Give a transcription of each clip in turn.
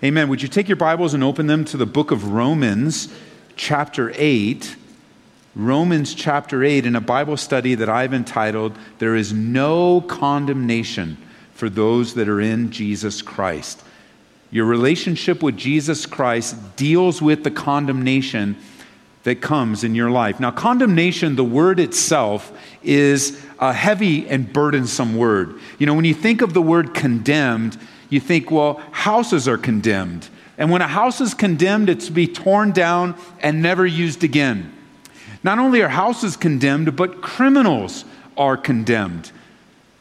Amen. Would you take your Bibles and open them to the book of Romans, chapter 8? Romans chapter 8, in a Bible study that I've entitled, There is No Condemnation for Those That Are in Jesus Christ. Your relationship with Jesus Christ deals with the condemnation that comes in your life. Now, condemnation, the word itself, is a heavy and burdensome word. You know, when you think of the word condemned, you think, well, houses are condemned. And when a house is condemned, it's to be torn down and never used again. Not only are houses condemned, but criminals are condemned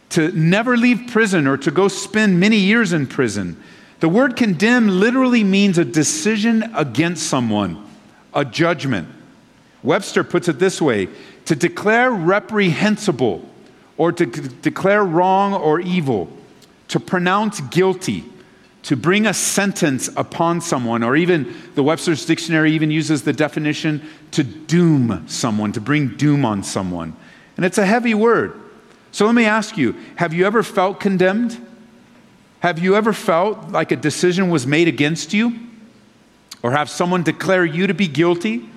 to never leave prison or to go spend many years in prison. The word condemn literally means a decision against someone, a judgment. Webster puts it this way to declare reprehensible or to c- declare wrong or evil to pronounce guilty, to bring a sentence upon someone, or even the Webster's Dictionary even uses the definition to doom someone, to bring doom on someone. And it's a heavy word. So let me ask you have you ever felt condemned? Have you ever felt like a decision was made against you? Or have someone declare you to be guilty?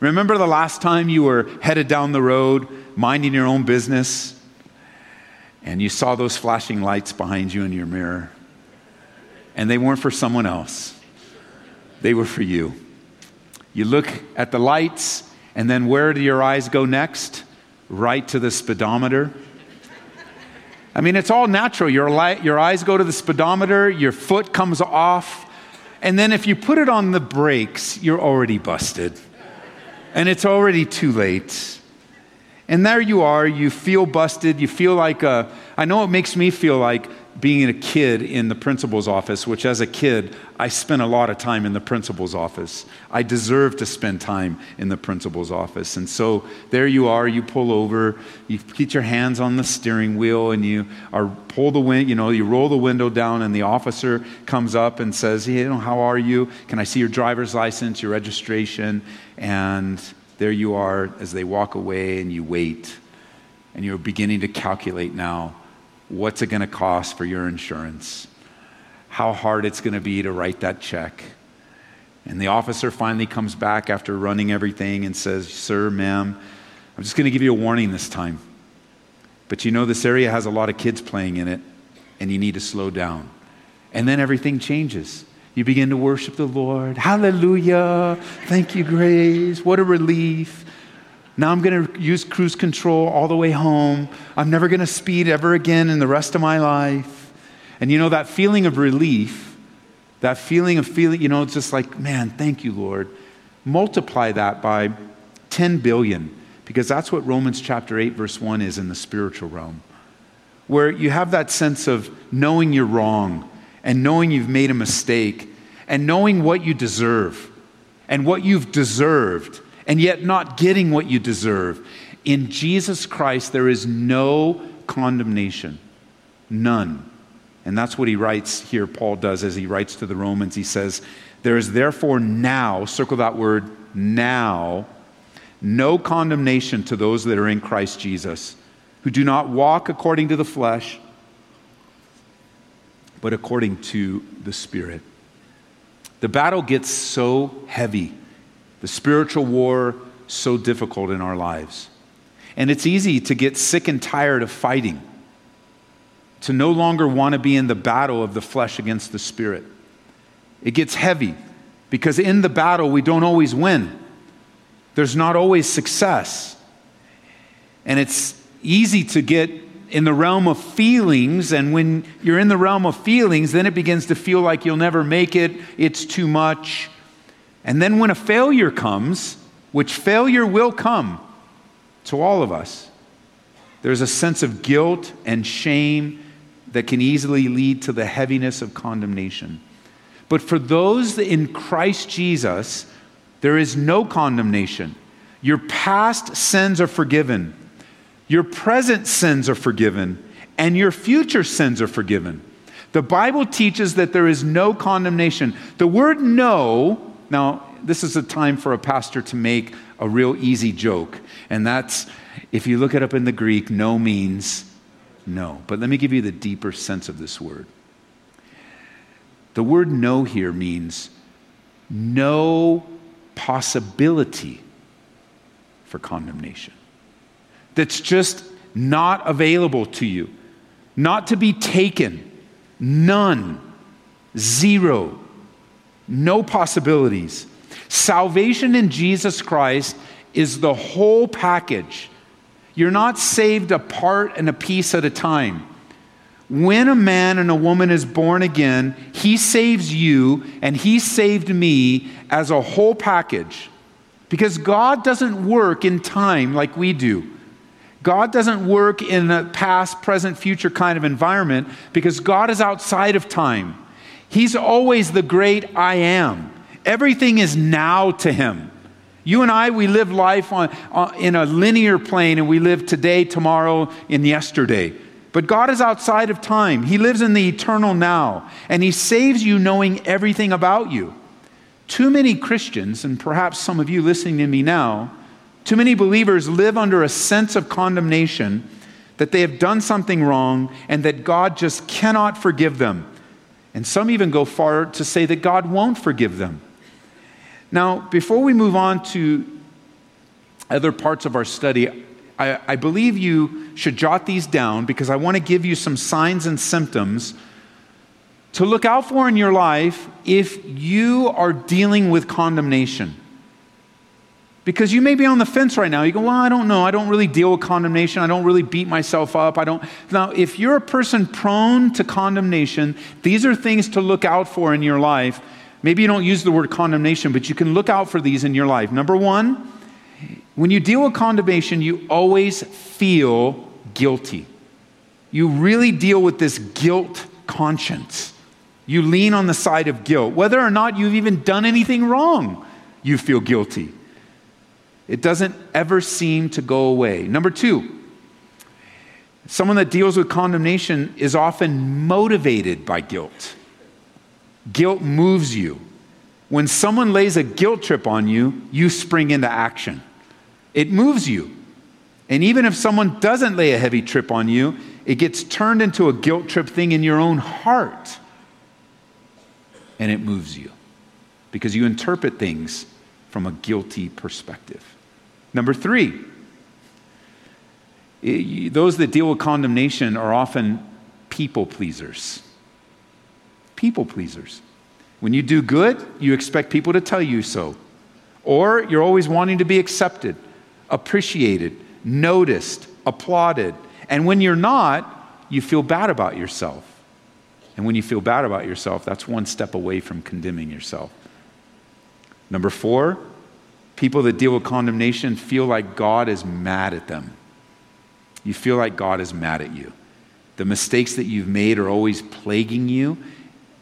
Remember the last time you were headed down the road, minding your own business, and you saw those flashing lights behind you in your mirror, and they weren't for someone else, they were for you. You look at the lights, and then where do your eyes go next? Right to the speedometer. I mean, it's all natural. Your, your eyes go to the speedometer, your foot comes off, and then if you put it on the brakes, you're already busted. And it's already too late. And there you are, you feel busted, you feel like, a, I know it makes me feel like being a kid in the principal's office, which as a kid, I spent a lot of time in the principal's office. I deserve to spend time in the principal's office. And so there you are, you pull over, you get your hands on the steering wheel, and you are pull the wind, you know, you roll the window down, and the officer comes up and says, Hey, you know, how are you? Can I see your driver's license, your registration? And there you are as they walk away and you wait. And you're beginning to calculate now what's it going to cost for your insurance? How hard it's going to be to write that check. And the officer finally comes back after running everything and says sir ma'am i'm just going to give you a warning this time. But you know this area has a lot of kids playing in it and you need to slow down. And then everything changes you begin to worship the Lord. Hallelujah. Thank you, Grace. What a relief. Now I'm going to use cruise control all the way home. I'm never going to speed ever again in the rest of my life. And you know, that feeling of relief, that feeling of feeling, you know, it's just like, man, thank you, Lord. Multiply that by 10 billion, because that's what Romans chapter 8, verse 1 is in the spiritual realm, where you have that sense of knowing you're wrong and knowing you've made a mistake and knowing what you deserve and what you've deserved and yet not getting what you deserve. In Jesus Christ, there is no condemnation. None. And that's what he writes here, Paul does as he writes to the Romans. He says, There is therefore now, circle that word, now, no condemnation to those that are in Christ Jesus, who do not walk according to the flesh but according to the Spirit. The battle gets so heavy, the spiritual war so difficult in our lives. And it's easy to get sick and tired of fighting, to no longer want to be in the battle of the flesh against the spirit. It gets heavy because in the battle, we don't always win, there's not always success. And it's easy to get in the realm of feelings. And when you're in the realm of feelings, then it begins to feel like you'll never make it, it's too much. And then when a failure comes, which failure will come to all of us, there's a sense of guilt and shame that can easily lead to the heaviness of condemnation. But for those in Christ Jesus There is no condemnation. Your past sins are forgiven, your present sins are forgiven, and your future sins are forgiven. The Bible teaches that there is no condemnation. The word no, now, this is a time for a pastor to make a real easy joke, and that's if you look it up in the Greek, no means no. But let me give you the deeper sense of this word. The word no here means no possibility for condemnation. That's just not available to you, not to be taken None. Zero. No possibilities. Salvation in Jesus Christ is the whole package. You're not saved a part and a piece at a time. When a man and a woman is born again, he saves you and he saved me as a whole package. Because God doesn't work in time like we do. God doesn't work in a past, present, future kind of environment because God is outside of time. He's always the great I am. Everything is now to Him. You and I, we live life on, on, in a linear plane and we live today, tomorrow, and yesterday. But God is outside of time. He lives in the eternal now, and He saves you knowing everything about you. Too many Christians, and perhaps some of you listening to me now, too many believers live under a sense of condemnation that they have done something wrong and that God just cannot forgive them. And some even go far to say that God won't forgive them. Now, before we move on to other parts of our study, I, I believe you should jot these down because I want to give you some signs and symptoms to look out for in your life if you are dealing with condemnation. Because you may be on the fence right now. You go, well, I don't know. I don't really deal with condemnation. I don't really beat myself up. I don't. Now, if you're a person prone to condemnation, these are things to look out for in your life. Maybe you don't use the word condemnation, but you can look out for these in your life. Number one, when you deal with condemnation, you always feel guilty. You really deal with this guilt conscience. You lean on the side of guilt. Whether or not you've even done anything wrong, you feel guilty. It doesn't ever seem to go away. Number two, someone that deals with condemnation is often motivated by guilt. Guilt moves you. When someone lays a guilt trip on you, you spring into action. It moves you. And even if someone doesn't lay a heavy trip on you, it gets turned into a guilt trip thing in your own heart. And it moves you because you interpret things from a guilty perspective. Number three, those that deal with condemnation are often people pleasers. People pleasers. When you do good, you expect people to tell you so. Or you're always wanting to be accepted, appreciated, noticed, applauded. And when you're not, you feel bad about yourself. And when you feel bad about yourself, that's one step away from condemning yourself. Number four, People that deal with condemnation feel like God is mad at them. You feel like God is mad at you. The mistakes that you've made are always plaguing you.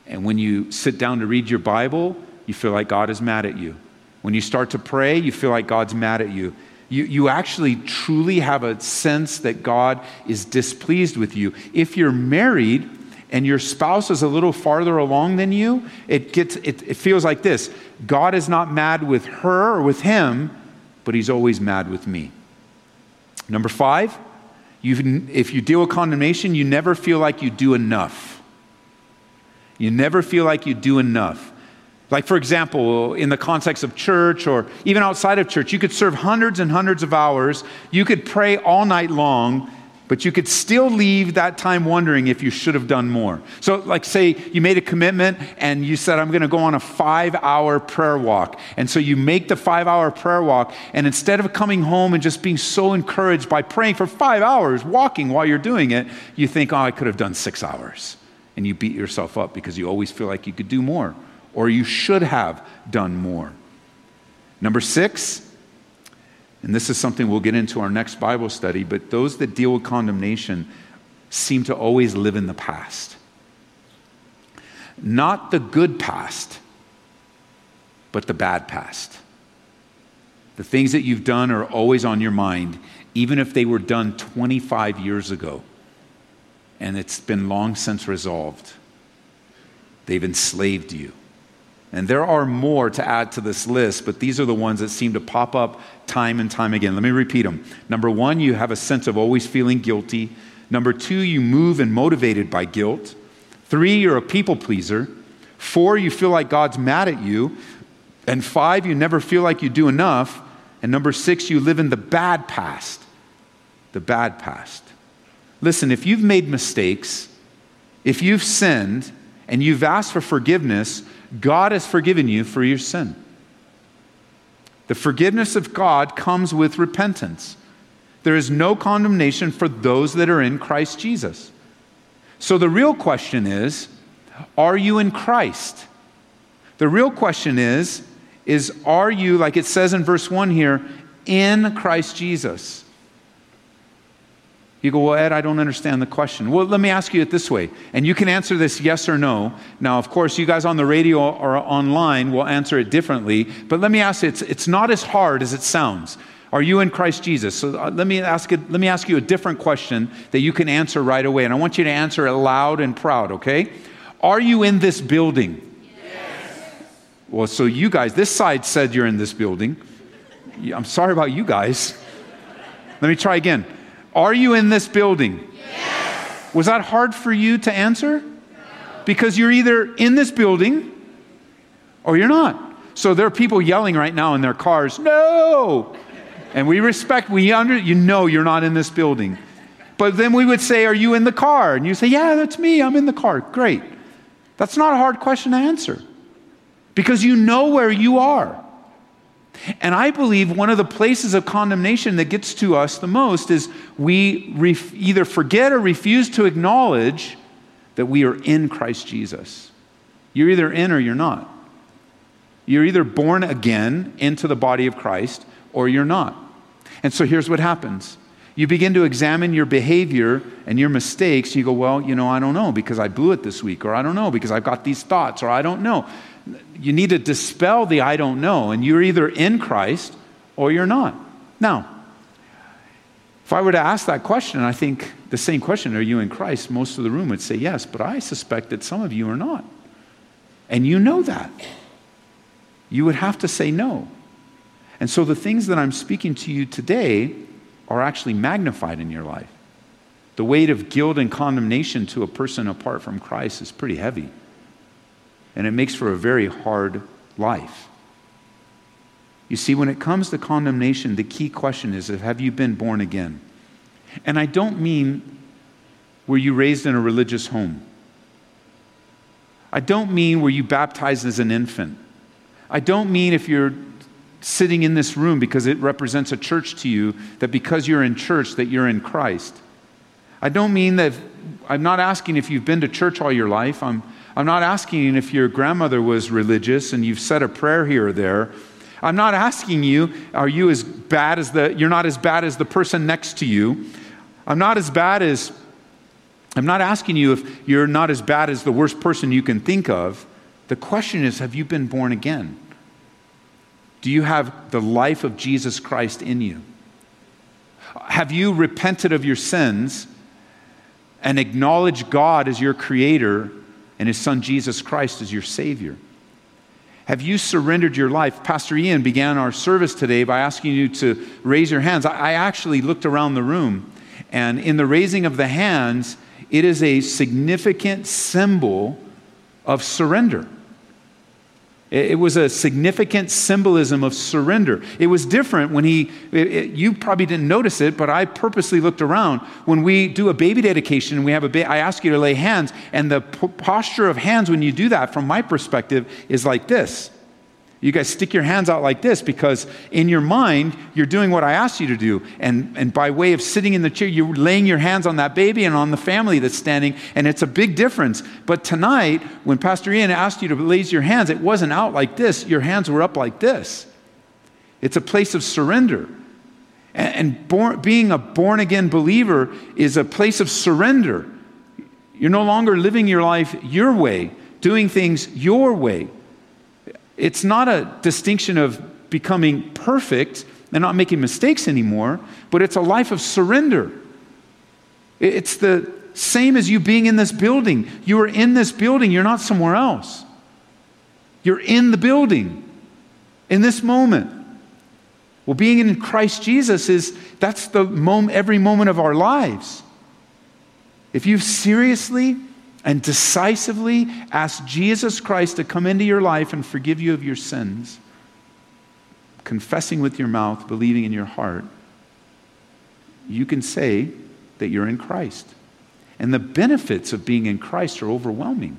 And when you sit down to read your Bible, you feel like God is mad at you. When you start to pray, you feel like God's mad at you. You, you actually truly have a sense that God is displeased with you. If you're married, and your spouse is a little farther along than you, it, gets, it, it feels like this God is not mad with her or with him, but he's always mad with me. Number five, if you deal with condemnation, you never feel like you do enough. You never feel like you do enough. Like, for example, in the context of church or even outside of church, you could serve hundreds and hundreds of hours. You could pray all night long, but you could still leave that time wondering if you should have done more. So, like, say you made a commitment and you said, I'm going to go on a five hour prayer walk. And so you make the five hour prayer walk, and instead of coming home and just being so encouraged by praying for five hours, walking while you're doing it, you think, oh, I could have done six hours. And you beat yourself up because you always feel like you could do more or you should have done more. Number six, and this is something we'll get into our next Bible study, but those that deal with condemnation seem to always live in the past. Not the good past, but the bad past. The things that you've done are always on your mind, even if they were done 25 years ago and it's been long since resolved. They've enslaved you. And there are more to add to this list, but these are the ones that seem to pop up time and time again. Let me repeat them. Number one, you have a sense of always feeling guilty. Number two, you move and motivated by guilt. Three, you're a people pleaser. Four, you feel like God's mad at you. And five, you never feel like you do enough. And number six, you live in the bad past. The bad past. Listen, if you've made mistakes, if you've sinned, and you've asked for forgiveness, God has forgiven you for your sin. The forgiveness of God comes with repentance. There is no condemnation for those that are in Christ Jesus. So the real question is are you in Christ? The real question is is are you like it says in verse 1 here in Christ Jesus? You go, Well, Ed, I don't understand the question. Well, let me ask you it this way. And you can answer this yes or no. Now, of course, you guys on the radio or online will answer it differently. But let me ask you, it's, it's not as hard as it sounds. Are you in Christ Jesus? So uh, let, me ask it, let me ask you a different question that you can answer right away. And I want you to answer it loud and proud, okay? Are you in this building? Yes. Well, so you guys, this side said you're in this building. I'm sorry about you guys. Let me try again. Are you in this building? Yes. Was that hard for you to answer? No. Because you're either in this building or you're not. So there are people yelling right now in their cars, no! And we respect, we under, you know you're not in this building. But then we would say, Are you in the car? And you say, Yeah, that's me, I'm in the car. Great. That's not a hard question to answer because you know where you are. And I believe one of the places of condemnation that gets to us the most is we ref- either forget or refuse to acknowledge that we are in Christ Jesus. You're either in or you're not. You're either born again into the body of Christ or you're not. And so here's what happens you begin to examine your behavior and your mistakes. You go, Well, you know, I don't know because I blew it this week, or I don't know because I've got these thoughts, or I don't know you need to dispel the I don't know, and you're either in Christ or you're not. Now, if I were to ask that question, I think the same question, are you in Christ? Most of the room would say yes, but I suspect that some of you are not. And you know that. You would have to say no. And so the things that I'm speaking to you today are actually magnified in your life. The weight of guilt and condemnation to a person apart from Christ is pretty heavy and it makes for a very hard life. You see, when it comes to condemnation, the key question is have you been born again? And I don't mean were you raised in a religious home? I don't mean were you baptized as an infant? I don't mean if you're sitting in this room because it represents a church to you that because you're in church that you're in Christ. I don't mean that I'm not asking if you've been to church all your life. I'm I'm not asking if your grandmother was religious and you've said a prayer here or there. I'm not asking you, are you as bad as the, you're not as bad as the person next to you. I'm not as bad as, I'm not asking you if you're not as bad as the worst person you can think of. The question is, have you been born again? Do you have the life of Jesus Christ in you? Have you repented of your sins and acknowledged God as your creator and his son Jesus Christ as your Savior? Have you surrendered your life? Pastor Ian began our service today by asking you to raise your hands. I actually looked around the room, and in the raising of the hands, it is a significant symbol of surrender. It was a significant symbolism of surrender. It was different when he, it, it, you probably didn't notice it, but I purposely looked around. When we do a baby dedication and we have a baby, I ask you to lay hands, and the p- posture of hands when you do that, from my perspective, is like this. You guys stick your hands out like this because in your mind, you're doing what I asked you to do. And, and by way of sitting in the chair, you're laying your hands on that baby and on the family that's standing. And it's a big difference. But tonight, when Pastor Ian asked you to raise your hands, it wasn't out like this. Your hands were up like this. It's a place of surrender. And, and born, being a born again believer is a place of surrender. You're no longer living your life your way, doing things your way. It's not a distinction of becoming perfect and not making mistakes anymore, but it's a life of surrender. It's the same as you being in this building. You are in this building, you're not somewhere else. You're in the building in this moment. Well, being in Christ Jesus is that's the moment, every moment of our lives. If you've seriously and decisively ask Jesus Christ to come into your life and forgive you of your sins, confessing with your mouth, believing in your heart, you can say that you're in Christ. And the benefits of being in Christ are overwhelming.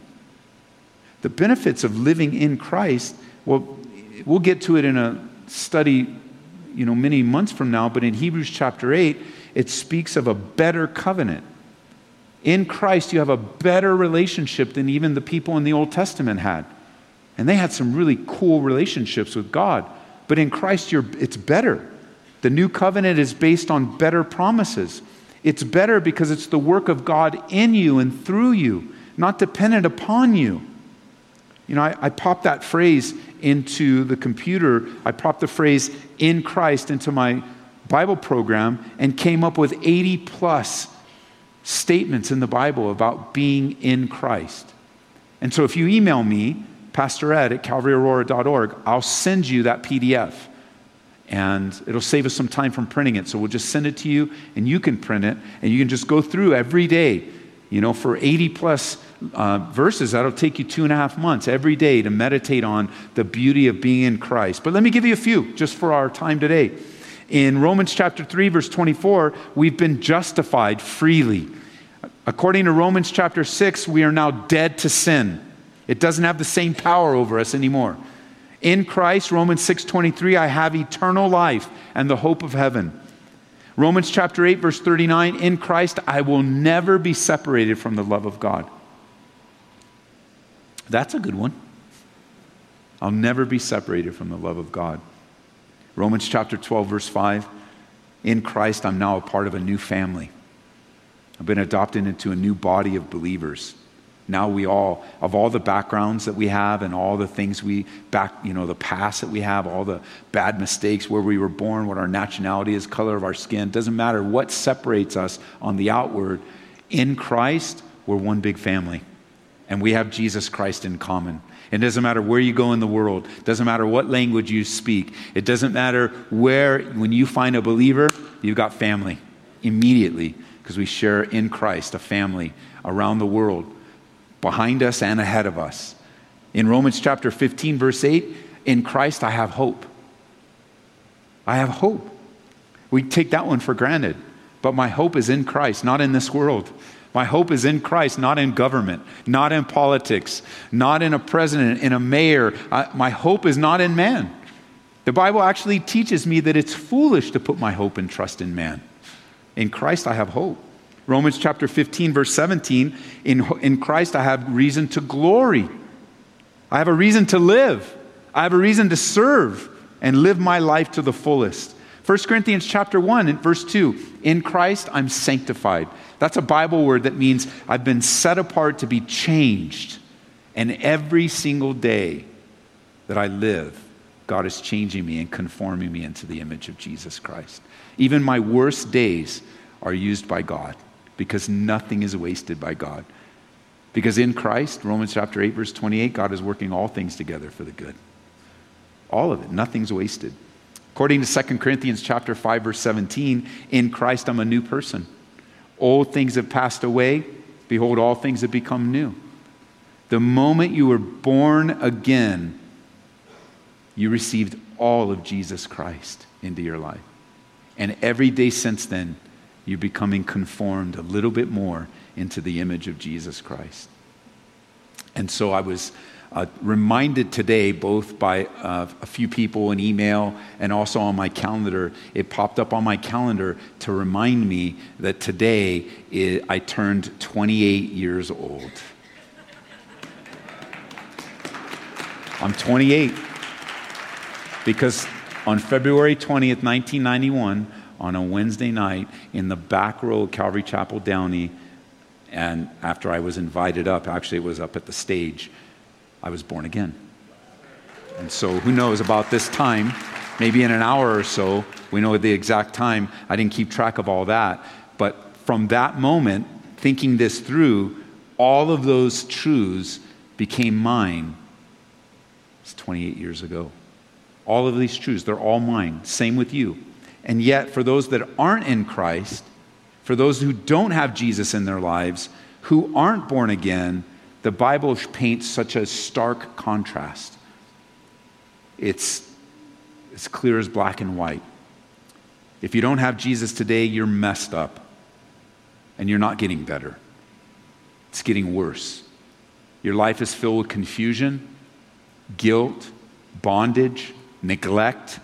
The benefits of living in Christ, well, we'll get to it in a study, you know, many months from now, but in Hebrews chapter 8, it speaks of a better covenant. In Christ, you have a better relationship than even the people in the Old Testament had. And they had some really cool relationships with God. But in Christ, it's better. The new covenant is based on better promises. It's better because it's the work of God in you and through you, not dependent upon you. You know, I, I popped that phrase into the computer. I popped the phrase in Christ into my Bible program and came up with 80 plus statements in the Bible about being in Christ. And so if you email me, Pastor Ed at calvaryaurora.org, I'll send you that PDF and it'll save us some time from printing it. So we'll just send it to you, and you can print it, and you can just go through every day. You know, for 80 plus uh, verses, that'll take you two and a half months every day to meditate on the beauty of being in Christ. But let me give you a few just for our time today. In Romans chapter 3, verse 24, we've been justified freely. According to Romans chapter 6, we are now dead to sin. It doesn't have the same power over us anymore. In Christ, Romans 6:23, I have eternal life and the hope of heaven. Romans chapter 8 verse 39, in Christ I will never be separated from the love of God. That's a good one. I'll never be separated from the love of God. Romans chapter 12 verse 5, in Christ I'm now a part of a new family. I've been adopted into a new body of believers. Now we all, of all the backgrounds that we have and all the things we back, you know, the past that we have, all the bad mistakes, where we were born, what our nationality is, color of our skin, doesn't matter what separates us on the outward. In Christ, we're one big family. And we have Jesus Christ in common. It doesn't matter where you go in the world. It doesn't matter what language you speak. It doesn't matter where, when you find a believer, you've got family immediately because we share in Christ a family around the world behind us and ahead of us. In Romans chapter 15, verse 8, in Christ I have hope. I have hope. We take that one for granted, but my hope is in Christ, not in this world. My hope is in Christ, not in government, not in politics, not in a president, in a mayor. I, my hope is not in man. The Bible actually teaches me that it's foolish to put my hope and trust in man. In Christ, I have hope. Romans chapter 15, verse 17 in, in Christ, I have reason to glory. I have a reason to live. I have a reason to serve and live my life to the fullest. 1 Corinthians chapter 1 and verse 2 In Christ I'm sanctified. That's a Bible word that means I've been set apart to be changed. And every single day that I live, God is changing me and conforming me into the image of Jesus Christ. Even my worst days are used by God because nothing is wasted by God. Because in Christ, Romans chapter 8, verse 28, God is working all things together for the good. All of it, nothing's wasted. According to 2 Corinthians chapter 5, verse 17, in Christ I'm a new person. Old things have passed away. Behold, all things have become new. The moment you were born again, you received all of Jesus Christ into your life. And every day since then, you're becoming conformed a little bit more into the image of Jesus Christ. And so I was uh, reminded today, both by uh, a few people in email and also on my calendar, it popped up on my calendar to remind me that today it, I turned 28 years old. I'm 28 because on February 20th, 1991, on a Wednesday night in the back row of Calvary Chapel Downey. And after I was invited up, actually, it was up at the stage, I was born again. And so, who knows about this time maybe in an hour or so. We know the exact time. I didn't keep track of all that. But from that moment, thinking this through, all of those truths became mine. It's 28 years ago. All of these truths, they're all mine. Same with you. And yet, for those that aren't in Christ, for those who don't have Jesus in their lives, who aren't born again, the Bible paints such a stark contrast. It's as clear as black and white. If you don't have Jesus today, you're messed up and you're not getting better. It's getting worse. Your life is filled with confusion, guilt, bondage, neglect,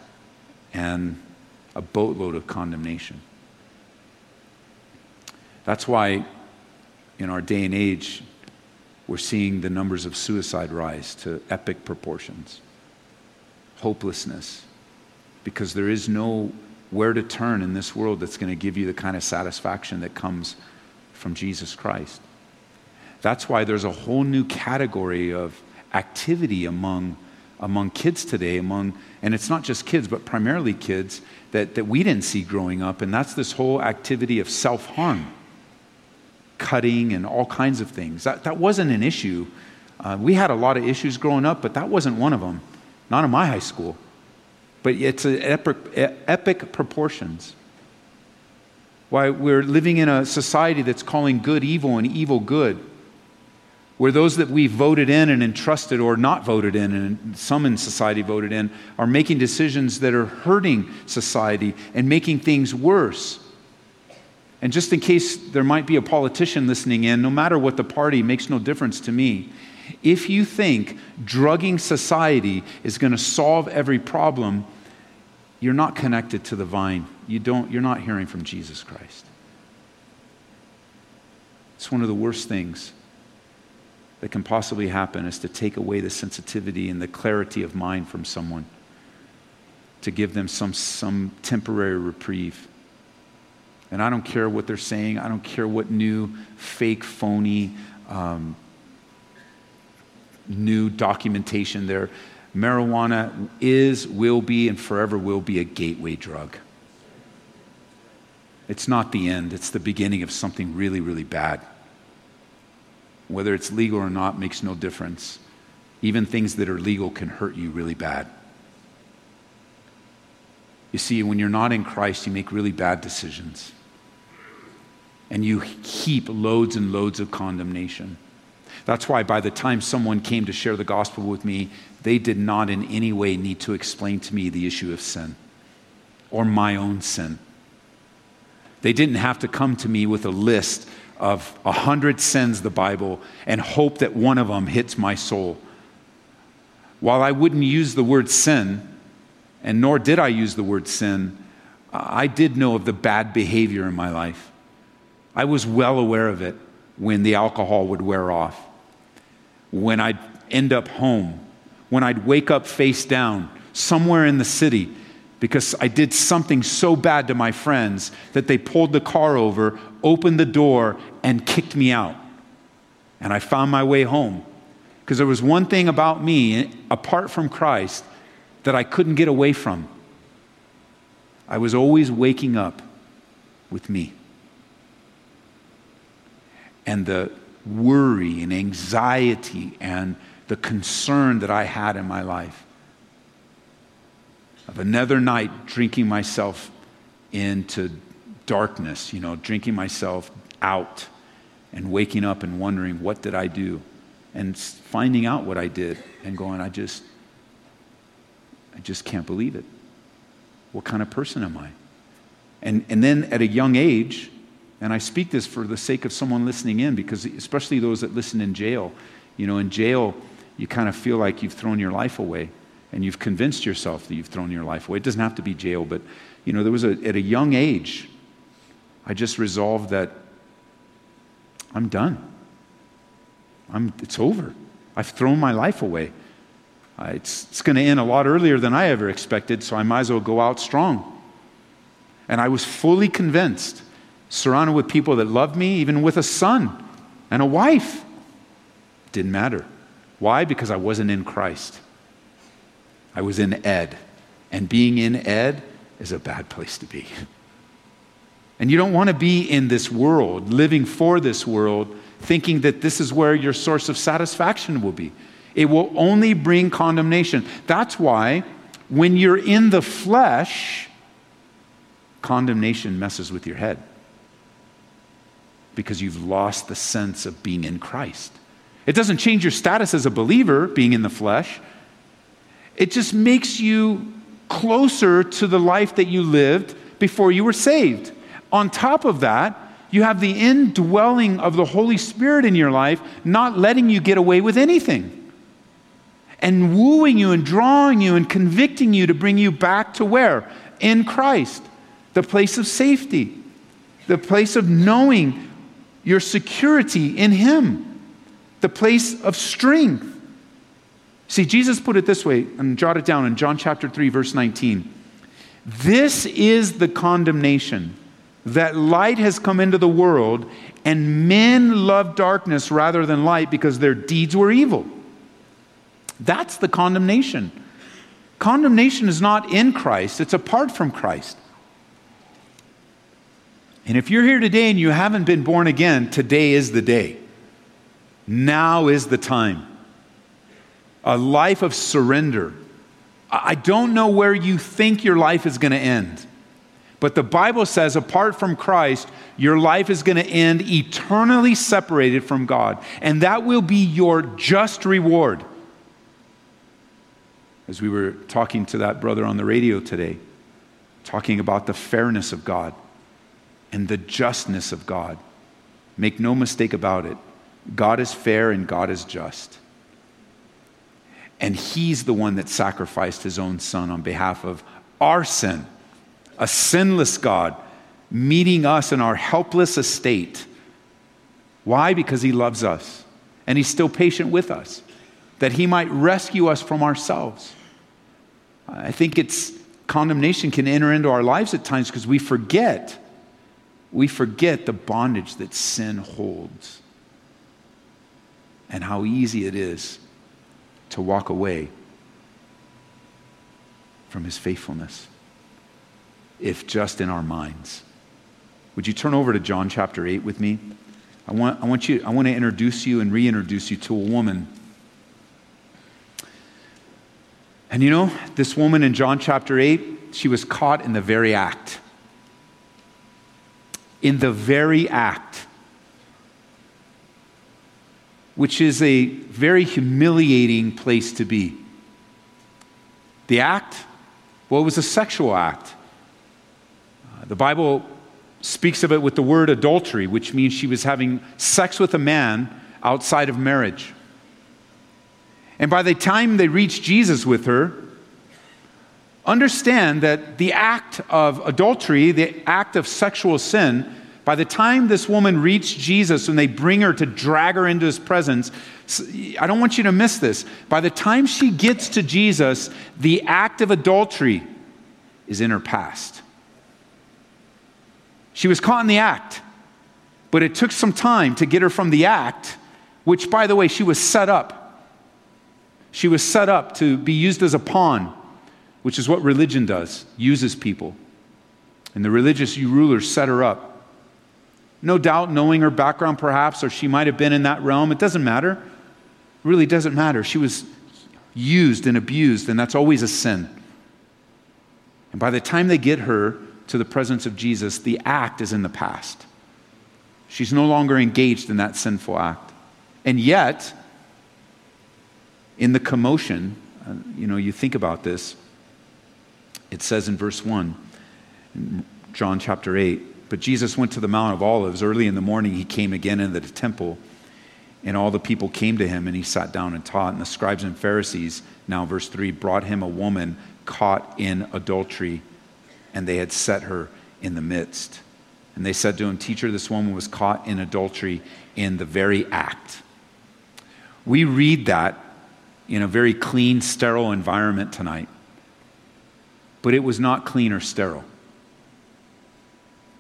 and a boatload of condemnation. That's why, in our day and age, we're seeing the numbers of suicide rise to epic proportions. Hopelessness, because there is no where to turn in this world that's going to give you the kind of satisfaction that comes from Jesus Christ. That's why there's a whole new category of activity among, among kids today, among, and it's not just kids, but primarily kids that, that we didn't see growing up, and that's this whole activity of self harm, cutting, and all kinds of things. That, that wasn't an issue. Uh, we had a lot of issues growing up, but that wasn't one of them, not in my high school. But it's epic, epic proportions. Why we're living in a society that's calling good evil and evil good where those that we voted in and entrusted or not voted in, and some in society voted in, are making decisions that are hurting society and making things worse. And just in case there might be a politician listening in, no matter what the party, makes no difference to me. If you think drugging society is going to solve every problem, you're not connected to the vine. You don't, you're not hearing from Jesus Christ. It's one of the worst things that can possibly happen is to take away the sensitivity and the clarity of mind from someone, to give them some, some temporary reprieve. And I don't care what they're saying, I don't care what new, fake, phony, um, new documentation there. Marijuana is, will be, and forever will be a gateway drug. It's not the end, it's the beginning of something really, really bad. Whether it's legal or not makes no difference. Even things that are legal can hurt you really bad. You see, when you're not in Christ, you make really bad decisions. And you heap loads and loads of condemnation. That's why by the time someone came to share the gospel with me, they did not in any way need to explain to me the issue of sin or my own sin. They didn't have to come to me with a list of a hundred sins, the Bible, and hope that one of them hits my soul. While I wouldn't use the word sin, and nor did I use the word sin, I did know of the bad behavior in my life. I was well aware of it when the alcohol would wear off, when I'd end up home, when I'd wake up face down somewhere in the city because I did something so bad to my friends that they pulled the car over, opened the door, and kicked me out. And I found my way home. Because there was one thing about me, apart from Christ, that I couldn't get away from. I was always waking up with me. And the worry and anxiety and the concern that I had in my life of another night drinking myself into darkness, you know, drinking myself out and waking up and wondering, what did I do? And finding out what I did and going, I just, I just can't believe it. What kind of person am I? And, and then at a young age, and I speak this for the sake of someone listening in, because especially those that listen in jail, you know, in jail, you kind of feel like you've thrown your life away and you've convinced yourself that you've thrown your life away. It doesn't have to be jail, but you know, there was a at a young age, I just resolved that I'm done. I'm, it's over. I've thrown my life away. Uh, it's it's going to end a lot earlier than I ever expected, so I might as well go out strong. And I was fully convinced, surrounded with people that loved me, even with a son and a wife. Didn't matter. Why? Because I wasn't in Christ. I was in Ed. And being in Ed is a bad place to be. And you don't want to be in this world, living for this world, thinking that this is where your source of satisfaction will be. It will only bring condemnation. That's why when you're in the flesh, condemnation messes with your head because you've lost the sense of being in Christ. It doesn't change your status as a believer, being in the flesh. It just makes you closer to the life that you lived before you were saved. On top of that, you have the indwelling of the Holy Spirit in your life, not letting you get away with anything. And wooing you and drawing you and convicting you to bring you back to where? In Christ, the place of safety, the place of knowing your security in Him, the place of strength. See, Jesus put it this way, and jot it down in John chapter 3, verse 19. This is the condemnation that light has come into the world, and men love darkness rather than light because their deeds were evil. That's the condemnation. Condemnation is not in Christ, it's apart from Christ. And if you're here today and you haven't been born again, today is the day. Now is the time. A life of surrender. I don't know where you think your life is going to end. But the Bible says, apart from Christ, your life is going to end eternally separated from God. And that will be your just reward. As we were talking to that brother on the radio today, talking about the fairness of God and the justness of God. Make no mistake about it. God is fair and God is just. And He's the one that sacrificed His own Son on behalf of our sin a sinless God meeting us in our helpless estate. Why? Because He loves us and He's still patient with us, that He might rescue us from ourselves. I think it's condemnation can enter into our lives at times because we forget. We forget the bondage that sin holds and how easy it is to walk away from his faithfulness if just in our minds. Would you turn over to John chapter 8 with me? I want, I want, you, I want to introduce you and reintroduce you to a woman. And you know, this woman in John chapter 8, she was caught in the very act. In the very act. Which is a very humiliating place to be. The act, well, it was a sexual act. Uh, the Bible speaks of it with the word adultery, which means she was having sex with a man outside of marriage. And by the time they reached Jesus with her, understand that the act of adultery, the act of sexual sin, by the time this woman reached Jesus and they bring her to drag her into his presence, I don't want you to miss this. By the time she gets to Jesus, the act of adultery is in her past. She was caught in the act, but it took some time to get her from the act, which, by the way, she was set up. She was set up to be used as a pawn, which is what religion does, uses people. And the religious rulers set her up. No doubt, knowing her background perhaps, or she might have been in that realm, it doesn't matter. It really doesn't matter. She was used and abused, and that's always a sin. And by the time they get her to the presence of Jesus, the act is in the past. She's no longer engaged in that sinful act. And yet, in the commotion, uh, you know, you think about this, it says in verse 1, in John chapter 8, but Jesus went to the Mount of Olives. Early in the morning, he came again into the temple, and all the people came to him, and he sat down and taught. And the scribes and Pharisees, now verse 3, brought him a woman caught in adultery and they had set her in the midst. And they said to him, Teacher, this woman was caught in adultery in the very act. We read that in a very clean, sterile environment tonight, but it was not clean or sterile.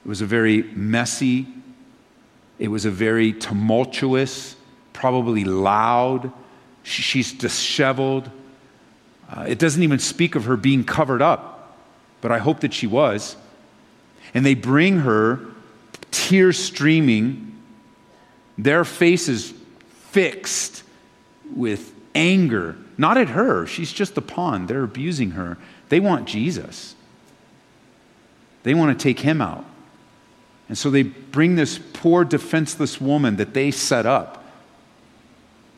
It was a very messy, it was a very tumultuous, probably loud. She's disheveled. Uh, it doesn't even speak of her being covered up, but I hope that she was. And they bring her, tears streaming, their faces fixed with anger, not at her. She's just a pawn. They're abusing her. They want Jesus, they want to take him out. And so they bring this poor, defenseless woman that they set up.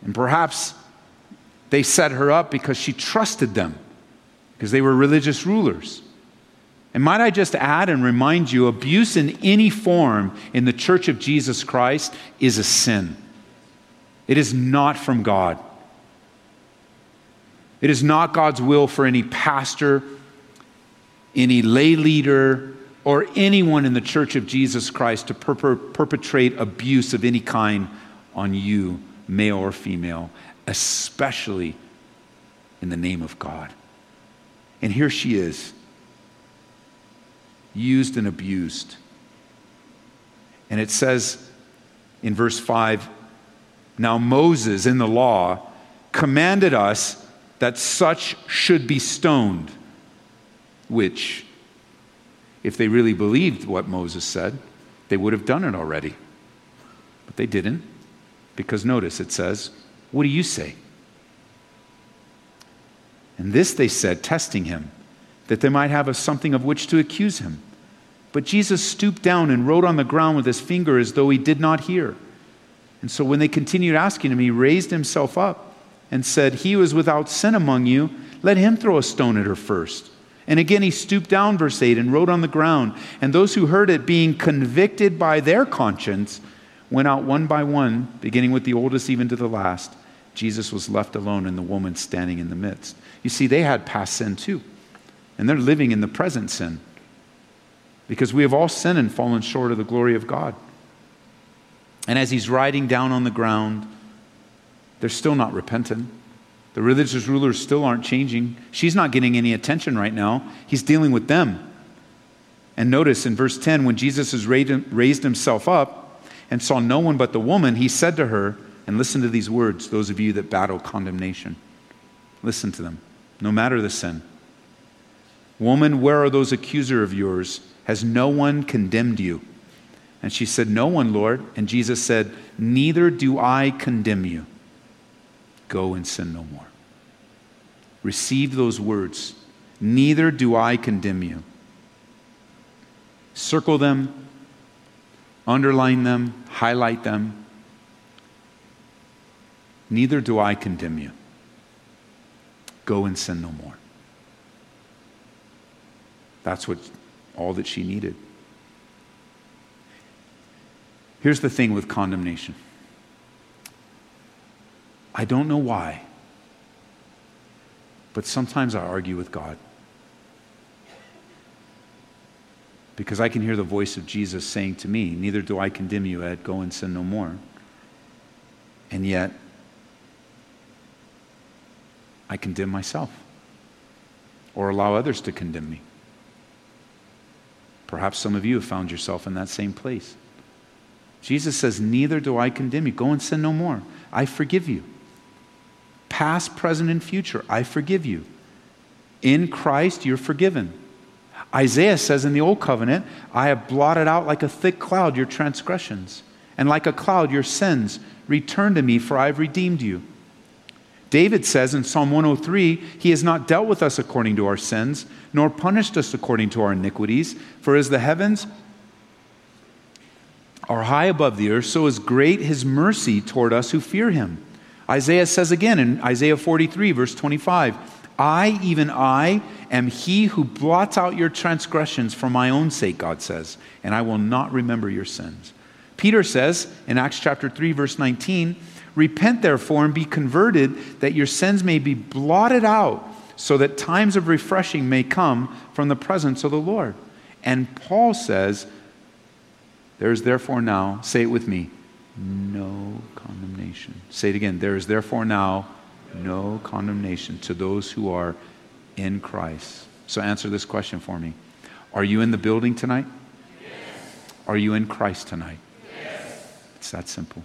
And perhaps they set her up because she trusted them, because they were religious rulers. And might I just add and remind you abuse in any form in the church of Jesus Christ is a sin. It is not from God. It is not God's will for any pastor, any lay leader, or anyone in the church of Jesus Christ to per- perpetrate abuse of any kind on you, male or female, especially in the name of God. And here she is, used and abused. And it says in verse 5 Now Moses in the law commanded us that such should be stoned, which if they really believed what Moses said, they would have done it already. But they didn't, because notice it says, What do you say? And this they said, testing him, that they might have a, something of which to accuse him. But Jesus stooped down and wrote on the ground with his finger as though he did not hear. And so when they continued asking him, he raised himself up and said, He was without sin among you, let him throw a stone at her first. And again, he stooped down, verse 8, and wrote on the ground. And those who heard it, being convicted by their conscience, went out one by one, beginning with the oldest even to the last. Jesus was left alone and the woman standing in the midst. You see, they had past sin too, and they're living in the present sin because we have all sinned and fallen short of the glory of God. And as he's riding down on the ground, they're still not repentant. The religious rulers still aren't changing. She's not getting any attention right now. He's dealing with them. And notice in verse 10, when Jesus has raised himself up and saw no one but the woman, he said to her, and listen to these words, those of you that battle condemnation. Listen to them, no matter the sin. Woman, where are those accuser of yours? Has no one condemned you? And she said, No one, Lord. And Jesus said, Neither do I condemn you. Go and sin no more. Receive those words. Neither do I condemn you. Circle them, underline them, highlight them. Neither do I condemn you. Go and sin no more. That's what all that she needed. Here's the thing with condemnation. I don't know why, but sometimes I argue with God. Because I can hear the voice of Jesus saying to me, Neither do I condemn you, Ed, go and sin no more. And yet, I condemn myself or allow others to condemn me. Perhaps some of you have found yourself in that same place. Jesus says, Neither do I condemn you. Go and sin no more. I forgive you past, present, and future. I forgive you. In Christ, you're forgiven. Isaiah says in the Old Covenant, I have blotted out like a thick cloud your transgressions, and like a cloud your sins. Return to me, for I have redeemed you. David says in Psalm 103, He has not dealt with us according to our sins, nor punished us according to our iniquities. For as the heavens are high above the earth, so is great His mercy toward us who fear Him. Isaiah says again in Isaiah 43, verse 25, I, even I, am he who blots out your transgressions for my own sake, God says, and I will not remember your sins. Peter says in Acts chapter 3, verse 19, Repent therefore and be converted, that your sins may be blotted out, so that times of refreshing may come from the presence of the Lord. And Paul says, There is therefore now, say it with me, no condemnation. Say it again. There is therefore now no condemnation to those who are in Christ. So answer this question for me. Are you in the building tonight? Yes. Are you in Christ tonight? Yes. It's that simple.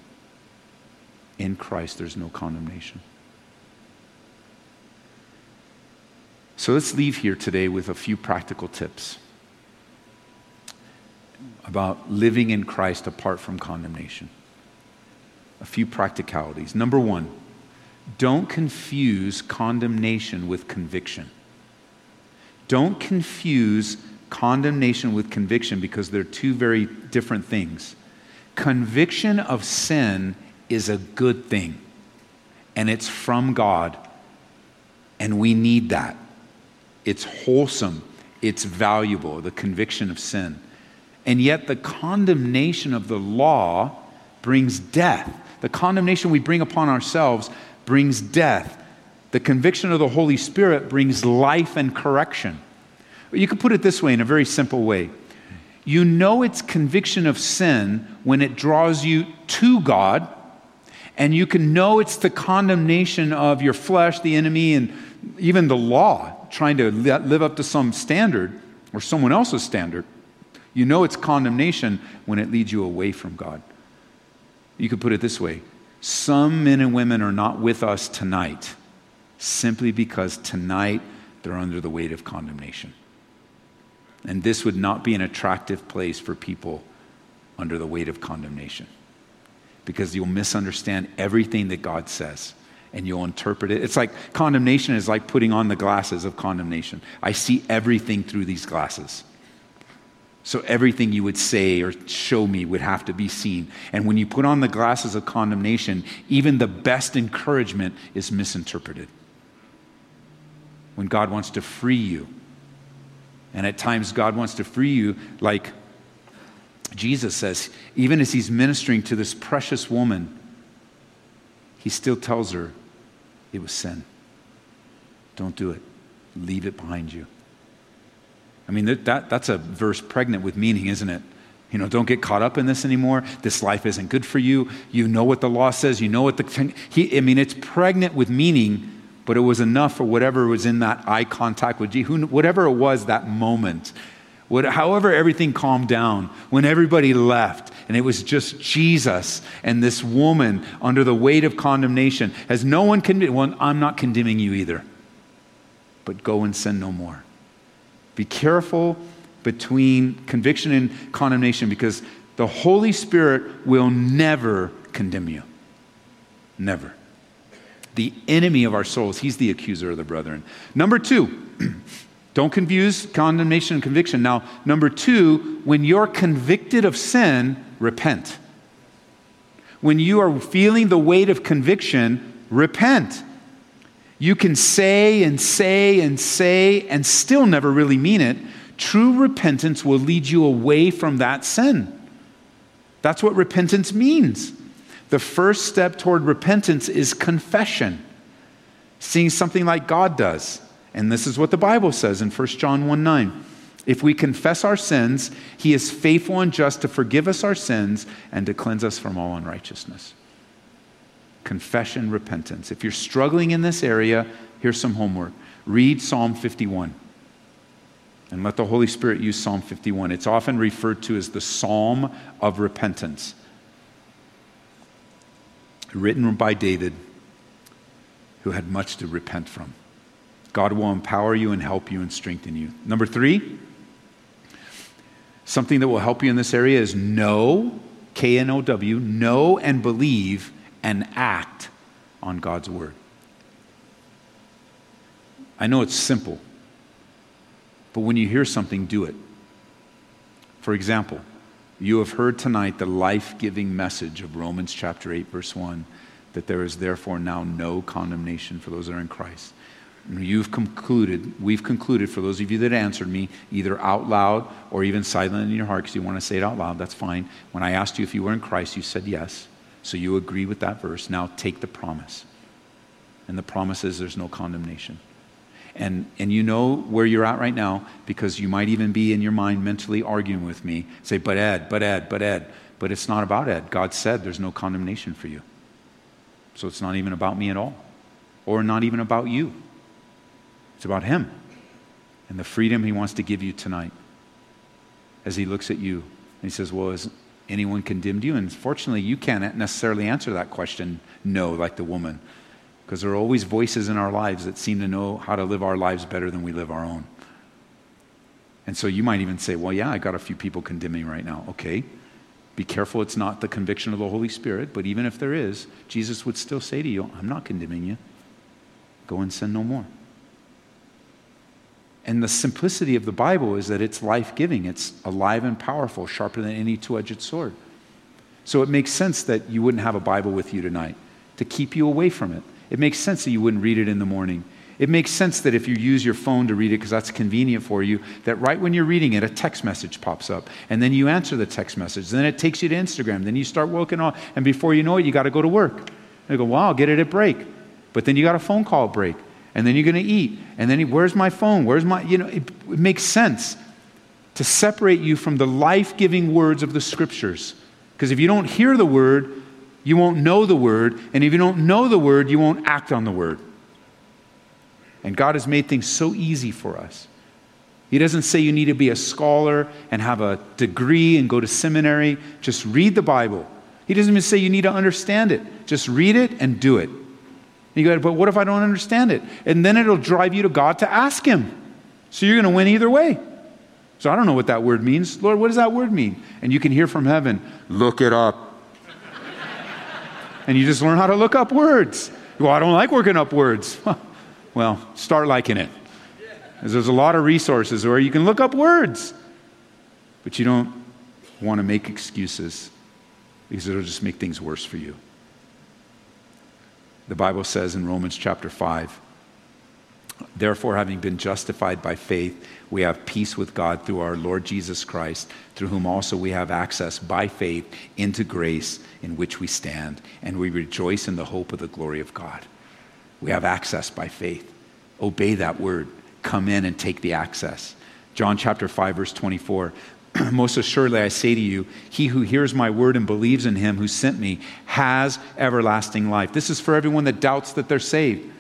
In Christ, there's no condemnation. So let's leave here today with a few practical tips about living in Christ apart from condemnation. A few practicalities. Number one, don't confuse condemnation with conviction. Don't confuse condemnation with conviction because they're two very different things. Conviction of sin is a good thing, and it's from God, and we need that. It's wholesome, it's valuable, the conviction of sin. And yet, the condemnation of the law brings death. The condemnation we bring upon ourselves brings death. The conviction of the Holy Spirit brings life and correction. You could put it this way in a very simple way. You know it's conviction of sin when it draws you to God, and you can know it's the condemnation of your flesh, the enemy, and even the law, trying to live up to some standard or someone else's standard. You know it's condemnation when it leads you away from God. You could put it this way some men and women are not with us tonight simply because tonight they're under the weight of condemnation. And this would not be an attractive place for people under the weight of condemnation because you'll misunderstand everything that God says and you'll interpret it. It's like condemnation is like putting on the glasses of condemnation. I see everything through these glasses. So everything you would say or show me would have to be seen. And when you put on the glasses of condemnation, even the best encouragement is misinterpreted. When God wants to free you, and at times, God wants to free you, like Jesus says, even as he's ministering to this precious woman, he still tells her it was sin. Don't do it, leave it behind you. I mean, that, that, that's a verse pregnant with meaning, isn't it? You know, don't get caught up in this anymore. This life isn't good for you. You know what the law says. You know what the. He, I mean, it's pregnant with meaning but it was enough for whatever was in that eye contact with Jesus, whatever it was that moment. What, however, everything calmed down when everybody left, and it was just Jesus and this woman under the weight of condemnation. Has no one condemned? Well, I'm not condemning you either, but go and sin no more. Be careful between conviction and condemnation because the Holy Spirit will never condemn you. Never the enemy of our souls. He's the accuser of the brethren. Number two, don't confuse condemnation and conviction. Now, number two, when you're convicted of sin, repent. When you are feeling the weight of conviction, repent. You can say and say and say and still never really mean it. True repentance will lead you away from that sin. That's what repentance means. The first step toward repentance is confession, seeing something like God does. And this is what the Bible says in 1 John 1 9. If we confess our sins, he is faithful and just to forgive us our sins and to cleanse us from all unrighteousness. Confession, repentance. If you're struggling in this area, here's some homework. Read Psalm 51 and let the Holy Spirit use Psalm 51. It's often referred to as the Psalm of Repentance written by David, who had much to repent from. God will empower you and help you and strengthen you. Number three, something that will help you in this area is know, K N O W, know and believe and act on God's word. I know it's simple, but when you hear something, do it. For example, you have heard tonight the life giving message of Romans chapter 8, verse 1 that there is therefore now no condemnation for those that are in Christ. You've concluded, we've concluded for those of you that answered me, either out loud or even silent in your heart because you want to say it out loud, that's fine. When I asked you if you were in Christ, you said yes. So you agree with that verse. Now take the promise. And the promise is there's no condemnation. And, and you know where you're at right now because you might even be in your mind mentally arguing with me. Say, but Ed, but Ed, but Ed. But it's not about Ed. God said there's no condemnation for you. So it's not even about me at all, or not even about you. It's about Him and the freedom He wants to give you tonight as He looks at you. And He says, Well, anyone condemned you? And fortunately, you can't necessarily answer that question no, like the woman. because there are always voices in our lives that seem to know how to live our lives better than we live our own. And so you might even say, well, yeah, I got a few people condemning me right now. Okay. Be careful it's not the conviction of the Holy Spirit, but even if there is, Jesus would still say to you, I'm not condemning you. Go and sin no more. And the simplicity of the Bible is that it's life giving, it's alive and powerful, sharper than any two edged sword. So it makes sense that you wouldn't have a Bible with you tonight to keep you away from it. It makes sense that you wouldn't read it in the morning. It makes sense that if you use your phone to read it because that's convenient for you, that right when you're reading it, a text message pops up. And then you answer the text message. Then it takes you to Instagram. Then you start working on, and before you know it, you got to go to work. And you go, wow, I'll get it at break. But then you got a phone call break. And then you're going to eat. And then, where's my phone? Where's my, you know, it, it makes sense to separate you from the life giving words of the scriptures. Because if you don't hear the word, you won't know the word. And if you don't know the word, you won't act on the word. And God has made things so easy for us. He doesn't say you need to be a scholar and have a degree and go to seminary. Just read the Bible. He doesn't even say you need to understand it. Just read it and do it. You go, but what if I don't understand it? And then it'll drive you to God to ask Him. So you're going to win either way. So I don't know what that word means. Lord, what does that word mean? And you can hear from heaven, look it up. and you just learn how to look up words. Well, I don't like working up words. Well, start liking it. Because there's a lot of resources where you can look up words, but you don't want to make excuses because it'll just make things worse for you. The Bible says in Romans chapter 5 Therefore, having been justified by faith, we have peace with God through our Lord Jesus Christ, through whom also we have access by faith into grace in which we stand, and we rejoice in the hope of the glory of God. We have access by faith. Obey that word. Come in and take the access. John chapter 5, verse 24. Most assuredly, I say to you, he who hears my word and believes in him who sent me has everlasting life. This is for everyone that doubts that they're saved.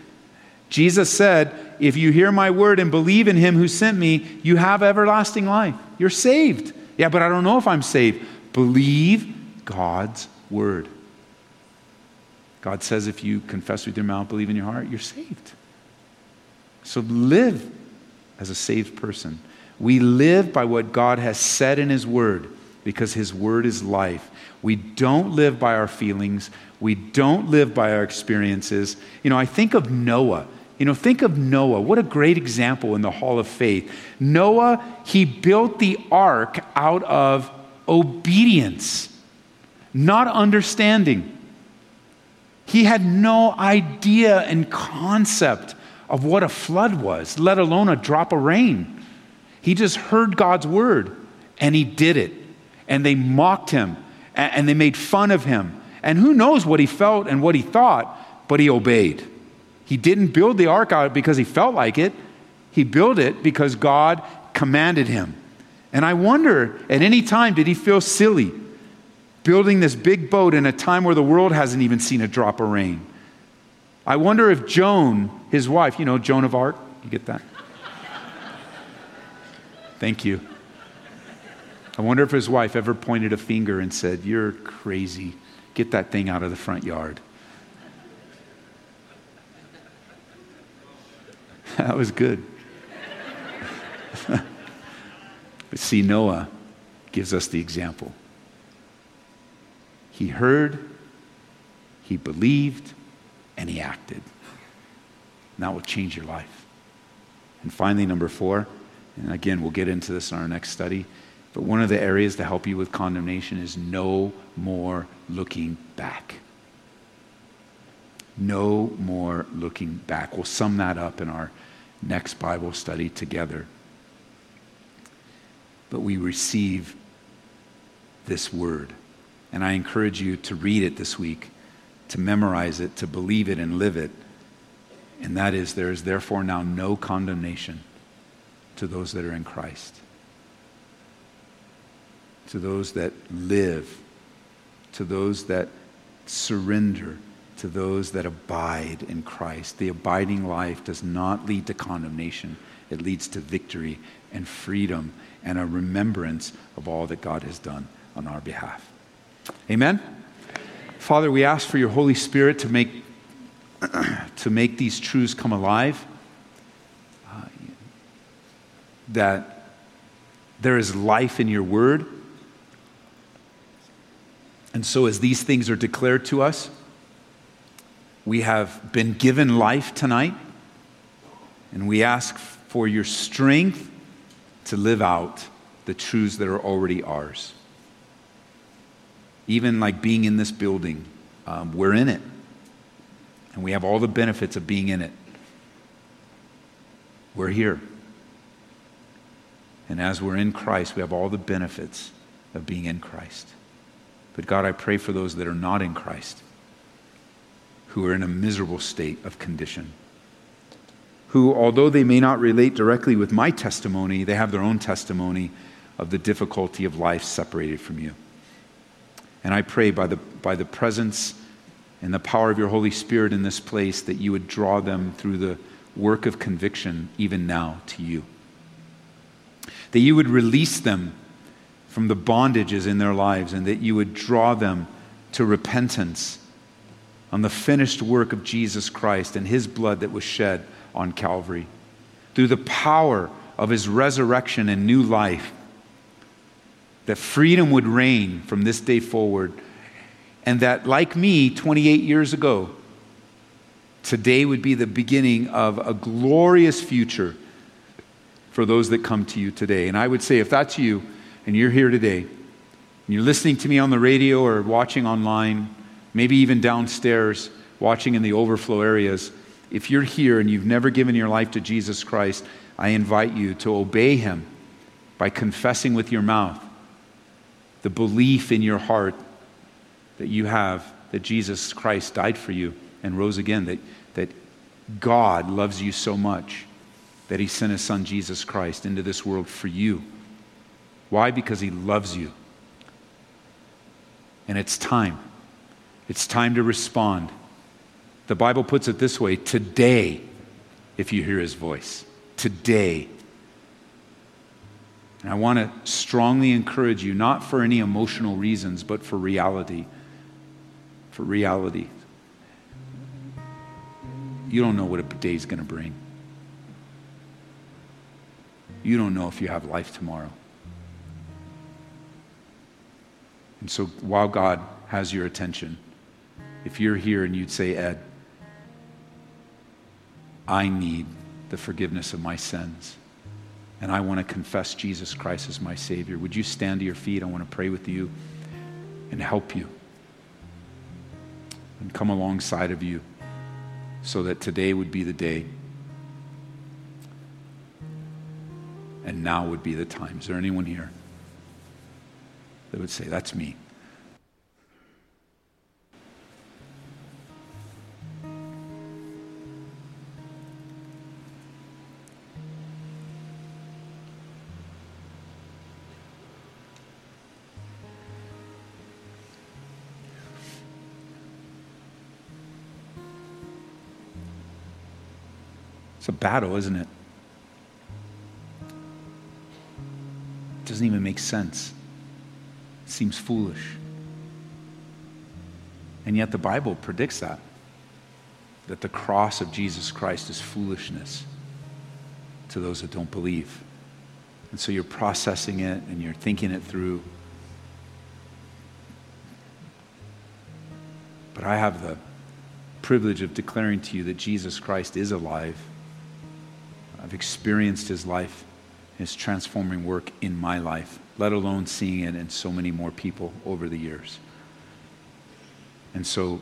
Jesus said, If you hear my word and believe in him who sent me, you have everlasting life. You're saved. Yeah, but I don't know if I'm saved. Believe God's word. God says if you confess with your mouth, believe in your heart, you're saved. So live as a saved person. We live by what God has said in His Word because His Word is life. We don't live by our feelings. We don't live by our experiences. You know, I think of Noah. You know, think of Noah. What a great example in the Hall of Faith. Noah, he built the ark out of obedience, not understanding. He had no idea and concept of what a flood was, let alone a drop of rain. He just heard God's word and he did it. And they mocked him and they made fun of him. And who knows what he felt and what he thought, but he obeyed. He didn't build the ark out because he felt like it, he built it because God commanded him. And I wonder, at any time, did he feel silly? building this big boat in a time where the world hasn't even seen a drop of rain. I wonder if Joan, his wife, you know, Joan of Arc, you get that? Thank you. I wonder if his wife ever pointed a finger and said, You're crazy. Get that thing out of the front yard. that was good. but see, Noah gives us the example. He heard, he believed, and he acted. And that will change your life. And finally, number four, and again, we'll get into this in our next study, but one of the areas to help you with condemnation is no more looking back. No more looking back. We'll sum that up in our next Bible study together. But we receive this word. And I encourage you to read it this week, to memorize it, to believe it and live it. And that is, there is therefore now no condemnation to those that are in Christ, to those that live, to those that surrender, to those that abide in Christ. The abiding life does not lead to condemnation, it leads to victory and freedom and a remembrance of all that God has done on our behalf. Amen? Father, we ask for your Holy Spirit to make, to make these truths come alive. That there is life in your word. And so, as these things are declared to us, we have been given life tonight, and we ask for your strength to live out the truths that are already ours. Even like being in this building, um, we're in it, and we have all the benefits of being in it. We're here. And as we're in Christ, we have all the benefits of being in Christ. But God, I pray for those that are not in Christ, who are in a miserable state of condition, who, although they may not relate directly with my testimony, they have their own testimony of the difficulty of life separated from you. And I pray by the, by the presence and the power of your Holy Spirit in this place that you would draw them through the work of conviction even now to you that you would release them from the bondages in their lives and that you would draw them to repentance on the finished work of Jesus Christ and his blood that was shed on Calvary. Through the power of his resurrection and new life, that freedom would reign from this day forward, and that, like me 28 years ago, today would be the beginning of a glorious future for those that come to you today. And I would say, if that's you and you're here today, and you're listening to me on the radio or watching online, maybe even downstairs, watching in the overflow areas, if you're here and you've never given your life to Jesus Christ, I invite you to obey him by confessing with your mouth the belief in your heart that you have that Jesus Christ died for you and rose again, that, that God loves you so much that he sent his son Jesus Christ into this world for you. Why? Because he loves you. And it's time. It's time to respond. The Bible puts it this way today, if you hear his voice. Today. And I want to strongly encourage you, not for any emotional reasons, but for reality. For reality. You don't know what a day is going to bring you don't know if you have life tomorrow. And so while God has your attention, if you're here and you'd say, Ed, I need the forgiveness of my sins, and I want to confess Jesus Christ as my Savior, would you stand to your feet? I want to pray with you and help you and come alongside of you so that today would be the day and now would be the time. Is there anyone here that would say, That's me? It's a battle, isn't it? Doesn't even make sense. It seems foolish. And yet the Bible predicts that that the cross of Jesus Christ is foolishness to those that don't believe. And so you're processing it and you're thinking it through. But I have the privilege of declaring to you that Jesus Christ is alive. I've experienced his life his transforming work in my life, let alone seeing it in so many more people over the years. And so,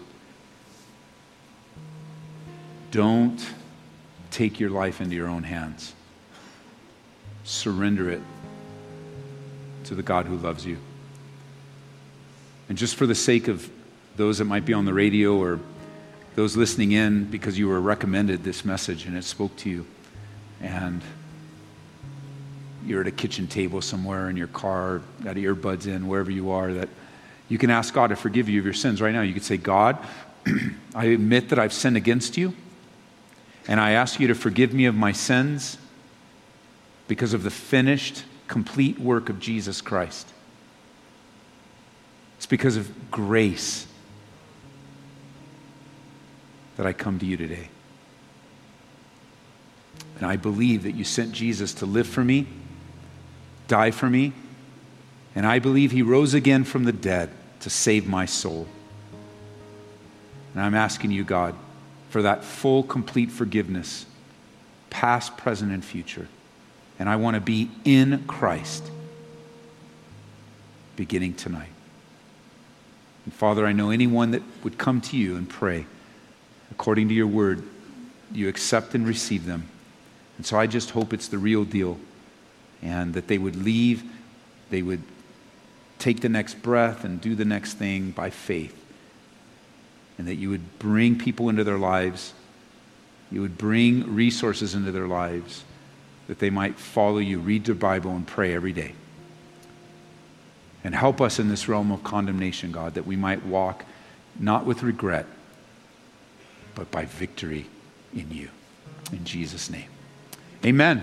don't take your life into your own hands. Surrender it to the God who loves you. And just for the sake of those that might be on the radio or those listening in because you were recommended this message and it spoke to you, and you're at a kitchen table somewhere in your car, got earbuds in, wherever you are, that you can ask God to forgive you of your sins right now. You could say, God, I admit that I've sinned against you, and I ask you to forgive me of my sins because of the finished, complete work of Jesus Christ. It's because of grace that I come to you today. And I believe that you sent Jesus to live for me, die for me, and I believe he rose again from the dead to save my soul. And I'm asking you, God, for that full, complete forgiveness, past, present, and future. And I want to be in Christ beginning tonight. And Father, I know anyone that would come to you and pray according to your word, you accept and receive them. And so I just hope it's the real deal and that they would leave, they would take the next breath and do the next thing by faith. And that you would bring people into their lives, you would bring resources into their lives, that they might follow you, read the Bible, and pray every day. And help us in this realm of condemnation, God, that we might walk not with regret, but by victory in you. In Jesus' name. Amen.